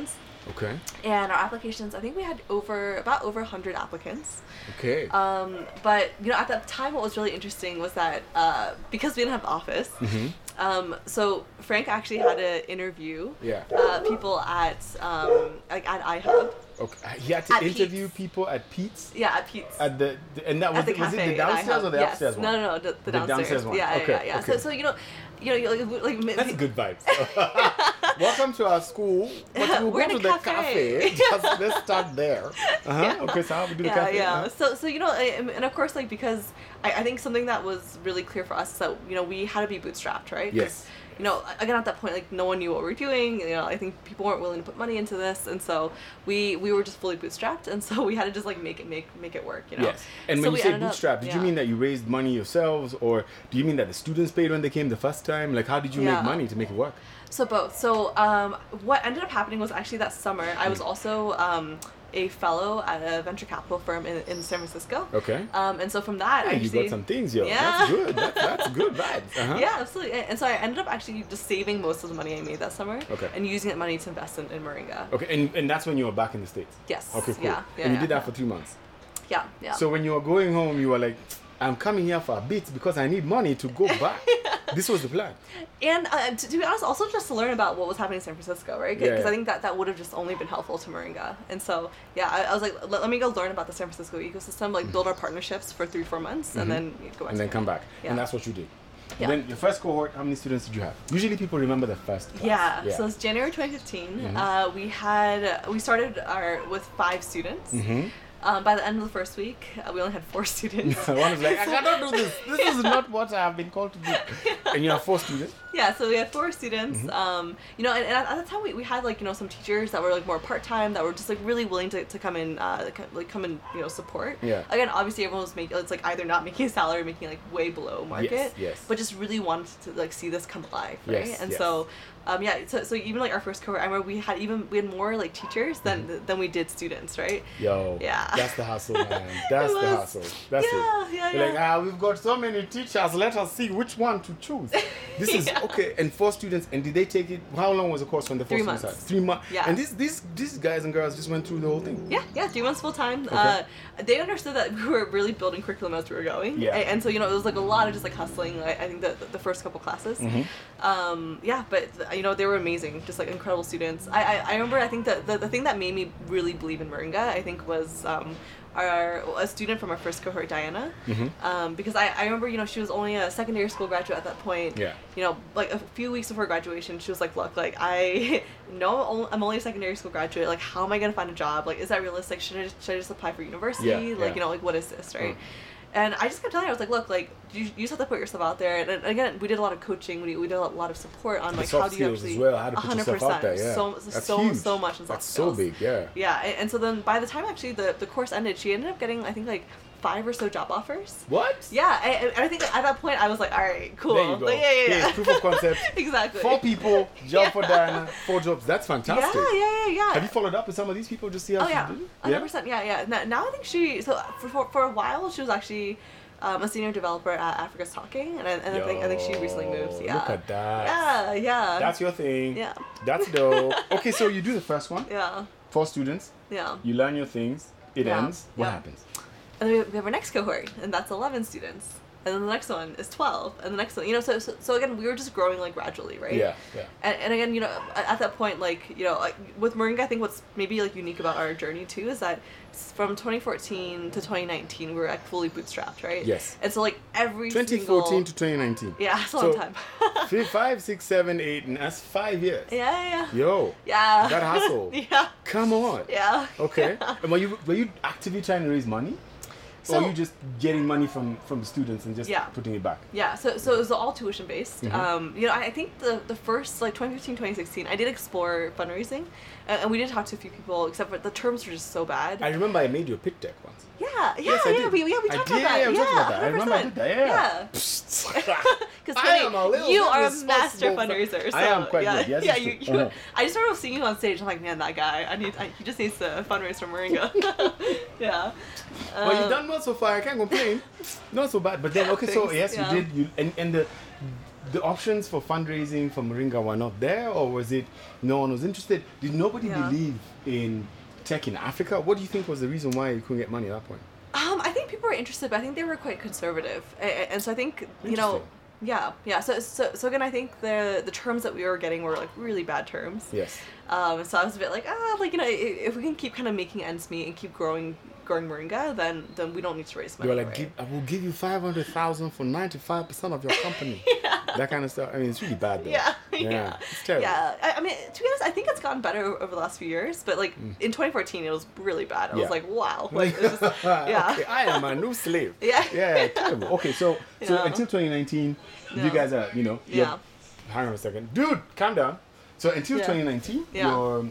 [SPEAKER 2] applications.
[SPEAKER 1] okay.
[SPEAKER 2] And our applications, I think we had over about over 100 applicants.
[SPEAKER 1] Okay.
[SPEAKER 2] Um, but you know, at that time, what was really interesting was that uh, because we didn't have office,
[SPEAKER 1] Mm-hmm.
[SPEAKER 2] um, so Frank actually had to interview
[SPEAKER 1] Yeah.
[SPEAKER 2] uh, people at um, like at iHub.
[SPEAKER 1] okay. He had to
[SPEAKER 2] at
[SPEAKER 1] interview
[SPEAKER 2] Pete's.
[SPEAKER 1] people at Pete's.
[SPEAKER 2] Yeah, at Pete's.
[SPEAKER 1] At the, and that was
[SPEAKER 2] the
[SPEAKER 1] it, was it the downstairs or the
[SPEAKER 2] yes.
[SPEAKER 1] upstairs one?
[SPEAKER 2] No, no, no, the, the,
[SPEAKER 1] The
[SPEAKER 2] downstairs.
[SPEAKER 1] downstairs one.
[SPEAKER 2] Yeah,
[SPEAKER 1] Okay,
[SPEAKER 2] yeah, yeah.
[SPEAKER 1] okay.
[SPEAKER 2] So, so you know, you know, like, like ma-
[SPEAKER 1] That's good vibes. Welcome to our school. But we'll
[SPEAKER 2] We're
[SPEAKER 1] go
[SPEAKER 2] in
[SPEAKER 1] to
[SPEAKER 2] a
[SPEAKER 1] the
[SPEAKER 2] cafe.
[SPEAKER 1] cafe. Just, let's start there. Uh-huh. Okay, so how we do the
[SPEAKER 2] yeah,
[SPEAKER 1] cafe?
[SPEAKER 2] yeah.
[SPEAKER 1] Uh-huh.
[SPEAKER 2] So, so you know, and and of course, like because I, I think something that was really clear for us is that you know we had to be bootstrapped, right?
[SPEAKER 1] Yes.
[SPEAKER 2] You know, again at that point, like no one knew what we were doing. You know, I think people weren't willing to put money into this, and so we we were just fully bootstrapped, and so we had to just like make it make make it work. You know.
[SPEAKER 1] Yes. And
[SPEAKER 2] So
[SPEAKER 1] when you say
[SPEAKER 2] ended up-
[SPEAKER 1] bootstrap, did you mean that you raised money yourselves, or do you mean that the students paid when they came the first time? Like, how did you
[SPEAKER 2] Yeah.
[SPEAKER 1] make money to make it work?
[SPEAKER 2] So both. So um, what ended up happening was actually that summer I
[SPEAKER 1] Mm.
[SPEAKER 2] was also um, a fellow at a venture capital firm in, in San Francisco.
[SPEAKER 1] Okay.
[SPEAKER 2] Um, and so from that, I
[SPEAKER 1] Hey, you got some things, yo.
[SPEAKER 2] Yeah.
[SPEAKER 1] That's good. That, that's good vibes. Uh-huh.
[SPEAKER 2] Yeah, absolutely. And and so I ended up actually just saving most of the money I made that summer
[SPEAKER 1] Okay.
[SPEAKER 2] and using that money to invest in, in Moringa.
[SPEAKER 1] Okay, and, and that's when you were back in the States?
[SPEAKER 2] Yes.
[SPEAKER 1] Okay, cool.
[SPEAKER 2] Yeah. yeah
[SPEAKER 1] and you
[SPEAKER 2] yeah,
[SPEAKER 1] did that for three months.
[SPEAKER 2] Yeah. Yeah.
[SPEAKER 1] So when you were going home, you were like, I'm coming here for a bit because I need money to go back. this was the plan.
[SPEAKER 2] and uh, to, to be honest, also just to learn about what was happening in San Francisco, right? Because
[SPEAKER 1] Yeah, yeah.
[SPEAKER 2] I think that that would have just only been helpful to Moringa. And so, yeah, I, I was like, let, let me go learn about the San Francisco ecosystem, like build our partnerships for three, four months, and then go back.
[SPEAKER 1] Mm-hmm. and then come back.
[SPEAKER 2] Yeah.
[SPEAKER 1] And that's what you did.
[SPEAKER 2] Yeah.
[SPEAKER 1] Then your first cohort, how many students did you have? Usually people remember the first class.
[SPEAKER 2] Yeah, so it's January 2015.
[SPEAKER 1] Mm-hmm.
[SPEAKER 2] Uh, we had we started our with five students. Um, by the end of the first week, uh, we only had four students.
[SPEAKER 1] One is like, I cannot do this. This is not what I have been called to do. And you have four students.
[SPEAKER 2] Yeah, so we had four students.
[SPEAKER 1] Mm-hmm.
[SPEAKER 2] Um, you know, and, and at, the time we, we had like you know some teachers that were like more part time that were just like really willing to, to come in, uh, like come and you know support.
[SPEAKER 1] Yeah.
[SPEAKER 2] Again, obviously everyone was making it's like either not making a salary, or making like way below market.
[SPEAKER 1] yes. yes.
[SPEAKER 2] But just really wanted to like see this come alive, right?
[SPEAKER 1] Yes,
[SPEAKER 2] and
[SPEAKER 1] yes.
[SPEAKER 2] so. Um, yeah, so, so even like our first cohort, I remember we had even we had more like teachers than
[SPEAKER 1] Mm-hmm.
[SPEAKER 2] than we did students, right?
[SPEAKER 1] Yo,
[SPEAKER 2] Yeah.
[SPEAKER 1] that's the hustle, man. That's
[SPEAKER 2] It
[SPEAKER 1] the
[SPEAKER 2] was-
[SPEAKER 1] hustle. That's
[SPEAKER 2] yeah,
[SPEAKER 1] it.
[SPEAKER 2] yeah, yeah.
[SPEAKER 1] Like, ah, we've got so many teachers. Let us see which one to choose. This is
[SPEAKER 2] Yeah.
[SPEAKER 1] Okay. And four students. And did they take it? How long was the course when the
[SPEAKER 2] Three months.
[SPEAKER 1] had? Three months.
[SPEAKER 2] Yeah.
[SPEAKER 1] And these these these guys and girls just went through the whole thing.
[SPEAKER 2] Yeah, yeah, three months full time. Uh, they understood that we were really building curriculum as we were going.
[SPEAKER 1] Yeah.
[SPEAKER 2] A- And, so, you know, it was like a lot of just like hustling, I, I think, the, the first couple classes.
[SPEAKER 1] Mm-hmm.
[SPEAKER 2] Um, yeah, but, you know, they were amazing, just like incredible students. I, I, I remember, I think that the, the thing that made me really believe in Moringa, I think, was. Um, our a student from our first cohort, Diana,
[SPEAKER 1] Mm-hmm.
[SPEAKER 2] um, because I, I remember you know she was only a secondary school graduate at that point.
[SPEAKER 1] Yeah.
[SPEAKER 2] You know, like a few weeks before graduation, she was like, "Look, like I know I'm only a secondary school graduate. Like, how am I gonna find a job? Like, is that realistic? Should I just, should I just apply for university?
[SPEAKER 1] Yeah,
[SPEAKER 2] like,
[SPEAKER 1] yeah.
[SPEAKER 2] you know, like what is this, right?"
[SPEAKER 1] Mm.
[SPEAKER 2] And I just kept telling her, I was like, "Look, like you, you just have to put yourself out there." And, and again, we did a lot of coaching. We, we did a lot of support on like how do you actually
[SPEAKER 1] well. How to put yourself out there. Yeah.
[SPEAKER 2] so
[SPEAKER 1] That's
[SPEAKER 2] so
[SPEAKER 1] huge.
[SPEAKER 2] so much in soft
[SPEAKER 1] That's so big. Yeah.
[SPEAKER 2] Yeah, and, and so then by the time actually the, the course ended, she ended up getting I think like five or so job offers.
[SPEAKER 1] What?
[SPEAKER 2] Yeah, and, and I think at that point I was like, all right, cool.
[SPEAKER 1] There you go.
[SPEAKER 2] Like, yeah, yeah, yeah.
[SPEAKER 1] Proof of concept.
[SPEAKER 2] exactly.
[SPEAKER 1] Four people, job for
[SPEAKER 2] Yeah.
[SPEAKER 1] Diana, four jobs. That's fantastic.
[SPEAKER 2] yeah, yeah, yeah.
[SPEAKER 1] Have you followed up with some of these people just see how
[SPEAKER 2] Oh yeah, hundred percent. Yeah, yeah. Now, now I think she so for, for, for a while she was actually um, a senior developer at Africa's Talking, and, I- and I think I think she recently moved.
[SPEAKER 1] Yo,
[SPEAKER 2] Yeah.
[SPEAKER 1] Look at that.
[SPEAKER 2] Yeah, yeah.
[SPEAKER 1] That's your thing.
[SPEAKER 2] Yeah.
[SPEAKER 1] That's dope. okay, so you do the first one.
[SPEAKER 2] yeah,
[SPEAKER 1] Four students.
[SPEAKER 2] yeah.
[SPEAKER 1] You learn your things. It
[SPEAKER 2] Yeah.
[SPEAKER 1] ends. What
[SPEAKER 2] Yeah.
[SPEAKER 1] happens?
[SPEAKER 2] And then we have, our next cohort, and that's 11 students. And then the next one is 12, and the next one, you know, so, so, so again, we were just growing like gradually, right?
[SPEAKER 1] Yeah, yeah.
[SPEAKER 2] And, and again, you know, at, at that point, like, you know, like, with Moringa, I think what's maybe like unique about our journey too is that from 2014 to 2019, we were like fully bootstrapped, right?
[SPEAKER 1] Yes.
[SPEAKER 2] And so like every
[SPEAKER 1] 2014
[SPEAKER 2] single,
[SPEAKER 1] to 2019.
[SPEAKER 2] yeah, it's a long
[SPEAKER 1] So,
[SPEAKER 2] time.
[SPEAKER 1] Fi- five, six, seven, eight, and that's five years.
[SPEAKER 2] yeah, yeah, yeah.
[SPEAKER 1] Yo,
[SPEAKER 2] Yeah.
[SPEAKER 1] that hustle.
[SPEAKER 2] yeah.
[SPEAKER 1] come on.
[SPEAKER 2] Yeah.
[SPEAKER 1] Okay. And were you were you actively trying to raise money, or
[SPEAKER 2] So-
[SPEAKER 1] were you just getting money from from the students and just
[SPEAKER 2] Yeah.
[SPEAKER 1] putting it back?
[SPEAKER 2] Yeah, so so it was all tuition based.
[SPEAKER 1] Mhm.
[SPEAKER 2] Um, you know, I I think the the first like 2015, 2016, I did explore fundraising, and, and we did talk to a few people. Except for the terms were just so bad.
[SPEAKER 1] I remember I made you a pitch deck once.
[SPEAKER 2] yeah, yeah,
[SPEAKER 1] Yes, I
[SPEAKER 2] yeah, we, yeah, we
[SPEAKER 1] I
[SPEAKER 2] talked
[SPEAKER 1] did,
[SPEAKER 2] about that.
[SPEAKER 1] yeah, we
[SPEAKER 2] yeah,
[SPEAKER 1] talked about that. I remember I
[SPEAKER 2] 100%.
[SPEAKER 1] did that, yeah.
[SPEAKER 2] Yeah. Because
[SPEAKER 1] I a
[SPEAKER 2] you are a master fundraiser. So,
[SPEAKER 1] I am quite
[SPEAKER 2] yeah,
[SPEAKER 1] good, yes,
[SPEAKER 2] yeah, you, you,
[SPEAKER 1] Uh-huh.
[SPEAKER 2] I just remember seeing you on stage. I'm like, man, that guy. I need. I, he just needs to fundraise for Moringa. yeah.
[SPEAKER 1] Well, you've
[SPEAKER 2] Um,
[SPEAKER 1] done well so far. I can't complain. Not so bad. But then, okay, so yes,
[SPEAKER 2] yeah.
[SPEAKER 1] you did. You and and the the options for fundraising for Moringa were not there, or was it no one was interested? Did nobody
[SPEAKER 2] Yeah.
[SPEAKER 1] believe in tech in Africa? What do you think was the reason why you couldn't get money at that point?
[SPEAKER 2] Um, I think people were interested, but I think they were quite conservative, and so I think you know, yeah, yeah. So, so, so again, I think the the terms that we were getting were like really bad terms.
[SPEAKER 1] Yes.
[SPEAKER 2] Um, so I was a bit like, ah, like you know, if we can keep kind of making ends meet and keep growing, growing Moringa, then then we don't need to raise money.
[SPEAKER 1] were like, give, I will give you five hundred thousand for ninety five percent of your company. That kind of stuff. I mean, it's really bad though.
[SPEAKER 2] Yeah, yeah,
[SPEAKER 1] It's terrible.
[SPEAKER 2] Yeah, I, I mean, to be honest, I think it's gotten better over the last few years. But like in 2014, it was really bad. I
[SPEAKER 1] Mm. Yeah.
[SPEAKER 2] was like, wow, like, just, yeah,
[SPEAKER 1] okay, I am a new slave.
[SPEAKER 2] Yeah.
[SPEAKER 1] Yeah, terrible. Okay, so so
[SPEAKER 2] Yeah.
[SPEAKER 1] until 2019, you guys are, you know, you're-
[SPEAKER 2] Yeah.
[SPEAKER 1] Hang on a second, dude, calm down. So until
[SPEAKER 2] Yeah.
[SPEAKER 1] 2019,
[SPEAKER 2] Yeah.
[SPEAKER 1] you're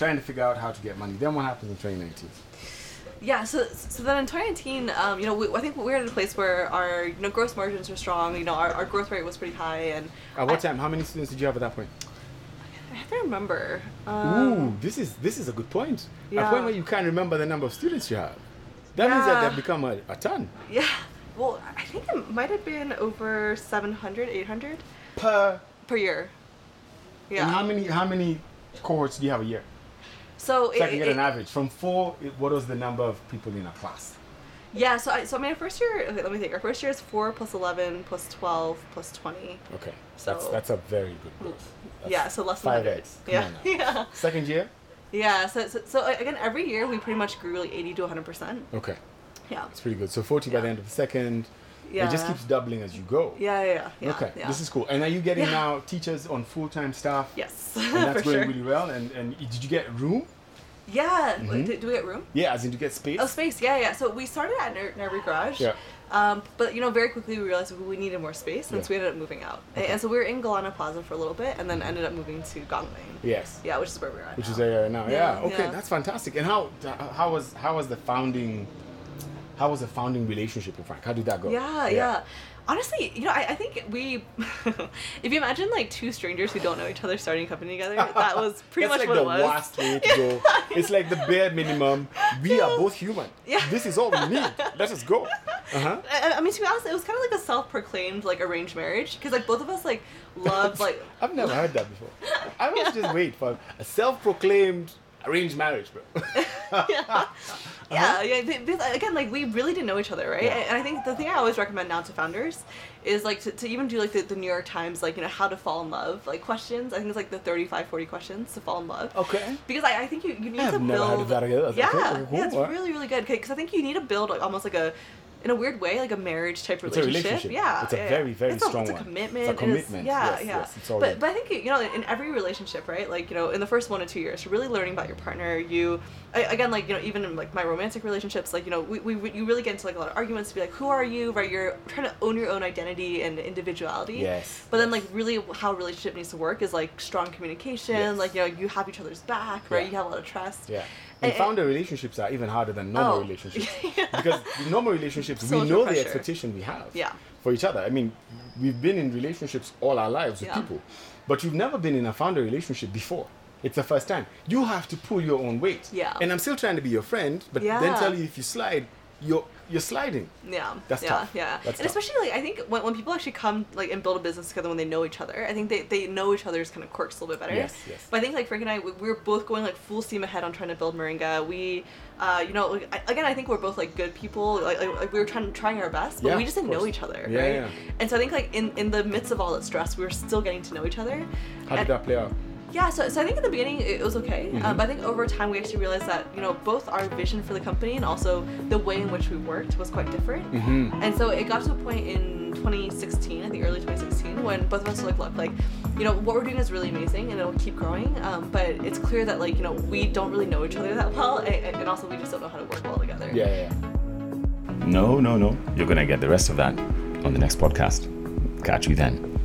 [SPEAKER 1] trying to figure out how to get money. Then what happens in 2019?
[SPEAKER 2] Yeah, so so then in 2019, um, you know, we, I think we were at a place where our you know gross margins were strong. You know, our, our growth rate was pretty high, and
[SPEAKER 1] At what
[SPEAKER 2] I,
[SPEAKER 1] time? How many students did you have at that point?
[SPEAKER 2] I have to remember.
[SPEAKER 1] Ooh,
[SPEAKER 2] Um,
[SPEAKER 1] this is this is a good point.
[SPEAKER 2] Yeah.
[SPEAKER 1] A point where you can't remember the number of students you have. That means that they've become a, a ton
[SPEAKER 2] Yeah. Well, I think it might have been over 700, 800
[SPEAKER 1] per.
[SPEAKER 2] per year. Yeah.
[SPEAKER 1] And how many how many cohorts do you have a year?
[SPEAKER 2] So,
[SPEAKER 1] So
[SPEAKER 2] it,
[SPEAKER 1] I can get
[SPEAKER 2] it-
[SPEAKER 1] an average. From four, it, what was the number of people in a class?
[SPEAKER 2] yeah. So I so I mean, our first year. Okay, let me think. Our first year is four plus 11 plus 12 plus 20.
[SPEAKER 1] Okay.
[SPEAKER 2] So-
[SPEAKER 1] that's that's a very good mm. growth. That's
[SPEAKER 2] yeah. So less than 100.
[SPEAKER 1] 5x. Come
[SPEAKER 2] Yeah. Yeah.
[SPEAKER 1] Second year?
[SPEAKER 2] Yeah. So, so so again, every year we pretty much grew like 80 to 100 percent.
[SPEAKER 1] Okay.
[SPEAKER 2] Yeah.
[SPEAKER 1] It's pretty good. So 40 by the end of the second.
[SPEAKER 2] Yeah.
[SPEAKER 1] It just keeps doubling as you go.
[SPEAKER 2] Yeah. Yeah. Yeah.
[SPEAKER 1] okay.
[SPEAKER 2] Yeah.
[SPEAKER 1] This is cool. And are you getting now teachers on full time staff?
[SPEAKER 2] Yes.
[SPEAKER 1] And that's going
[SPEAKER 2] sure.
[SPEAKER 1] really well. And, and did you get room?
[SPEAKER 2] Yeah. Do, do we get room?
[SPEAKER 1] Yeah, as in to get space.
[SPEAKER 2] Oh, space. Yeah, yeah. So we started at Ner- Garage.
[SPEAKER 1] Yeah.
[SPEAKER 2] Um, but you know, very quickly we realized we needed more space, and
[SPEAKER 1] Yeah.
[SPEAKER 2] so we ended up moving out. And- And so we were in Galana Plaza for a little bit, and then ended up moving to Gangwing.
[SPEAKER 1] Yes.
[SPEAKER 2] Yeah, which is where we're at.
[SPEAKER 1] Which
[SPEAKER 2] now.
[SPEAKER 1] is there now. Yeah.
[SPEAKER 2] Yeah,
[SPEAKER 1] Okay,
[SPEAKER 2] yeah.
[SPEAKER 1] that's fantastic. And how how was how was the founding how was the founding relationship with Frank? How did that go?
[SPEAKER 2] Yeah, yeah. Honestly, you know, I, I think we, if you imagine like two strangers who don't know each other starting a company together, that was pretty much
[SPEAKER 1] like
[SPEAKER 2] what
[SPEAKER 1] the
[SPEAKER 2] it was.
[SPEAKER 1] worst way to go. It's like the bare minimum. We are both human.
[SPEAKER 2] Yeah.
[SPEAKER 1] This is all we need. Let us go. Uh huh.
[SPEAKER 2] I, I mean, to be honest, it was kind of like a self-proclaimed like arranged marriage because like both of us like loved like
[SPEAKER 1] I've never heard that before. I must just wait for a self-proclaimed arranged marriage, bro.
[SPEAKER 2] yeah, yeah, yeah. th- th- Again, like we really didn't know each other, right?
[SPEAKER 1] Uh-huh. Yeah.
[SPEAKER 2] And I think the thing I always recommend now to founders is like to, to even do like the, the New York Times like you know how to fall in love like questions. I think it's like the 35, 40 questions to fall in love.
[SPEAKER 1] Okay.
[SPEAKER 2] Because I, I think you, you need to build.
[SPEAKER 1] never heard of that. That's
[SPEAKER 2] Yeah,
[SPEAKER 1] okay,
[SPEAKER 2] yeah, it's really really good because I think you need to build like almost like a. In a weird way, like a marriage type relationship.
[SPEAKER 1] relationship.
[SPEAKER 2] Yeah,
[SPEAKER 1] It's a
[SPEAKER 2] yeah,
[SPEAKER 1] very, very
[SPEAKER 2] it's a,
[SPEAKER 1] strong
[SPEAKER 2] it's a commitment.
[SPEAKER 1] It's a commitment.
[SPEAKER 2] yeah,
[SPEAKER 1] Yes,
[SPEAKER 2] yeah.
[SPEAKER 1] yes, it's all
[SPEAKER 2] but
[SPEAKER 1] good.
[SPEAKER 2] but I think you know in every relationship, right? Like you know, in the first one or two years, you're really learning about your partner. You I, again, like you know, even in like my romantic relationships, like you know, we, we you really get into like a lot of arguments to be like, who are you? Right? You're trying to own your own identity and individuality.
[SPEAKER 1] Yes,
[SPEAKER 2] But then like really how a relationship needs to work is like strong communication.
[SPEAKER 1] Yes.
[SPEAKER 2] Like you know, you have each other's back, right?
[SPEAKER 1] Yeah.
[SPEAKER 2] You have a lot of trust.
[SPEAKER 1] Yeah. And
[SPEAKER 2] And-
[SPEAKER 1] founder relationships are even harder than normal
[SPEAKER 2] Oh.
[SPEAKER 1] relationships.
[SPEAKER 2] Yeah.
[SPEAKER 1] Because normal relationships, we know
[SPEAKER 2] more
[SPEAKER 1] the expectation we have
[SPEAKER 2] Yeah.
[SPEAKER 1] for each other. I mean, we've been in relationships all our lives with
[SPEAKER 2] Yeah.
[SPEAKER 1] people, but you've never been in a founder relationship before. It's the first time. You have to pull your own weight.
[SPEAKER 2] Yeah.
[SPEAKER 1] And I'm still trying to be your friend, but then tell you if you slide, you're you're sliding.
[SPEAKER 2] Yeah,
[SPEAKER 1] That's
[SPEAKER 2] yeah,
[SPEAKER 1] tough.
[SPEAKER 2] yeah.
[SPEAKER 1] That's
[SPEAKER 2] and
[SPEAKER 1] tough.
[SPEAKER 2] especially like I think when, when people actually come like and build a business together when they know each other, I think they, they know each other's kind of quirks a little bit better.
[SPEAKER 1] Yes, yes.
[SPEAKER 2] But I think like Frank and I, we, we were both going like full steam ahead on trying to build Moringa. We, uh, you know, like, I, again, I think we're both like good people. Like, like, like we were trying trying our best, but
[SPEAKER 1] Yeah,
[SPEAKER 2] we just didn't know each other,
[SPEAKER 1] Yeah,
[SPEAKER 2] right?
[SPEAKER 1] yeah.
[SPEAKER 2] And so I think like in in the midst of all that stress, we were still getting to know each other.
[SPEAKER 1] How did that play out?
[SPEAKER 2] Yeah, so, so I think in the beginning it was okay,
[SPEAKER 1] Mm-hmm.
[SPEAKER 2] um, but I think over time we actually realized that you know both our vision for the company and also the way in which we worked was quite different.
[SPEAKER 1] Mm-hmm.
[SPEAKER 2] And so it got to a point in 2016, I think early 2016, when both of us were like, look, like you know what we're doing is really amazing and it'll keep growing, um, but it's clear that like you know we don't really know each other that well, and, and also we just don't know how to work well together.
[SPEAKER 1] Yeah, yeah. yeah.
[SPEAKER 3] No, no, no. You're going to get the rest of that on the next podcast. Catch you then.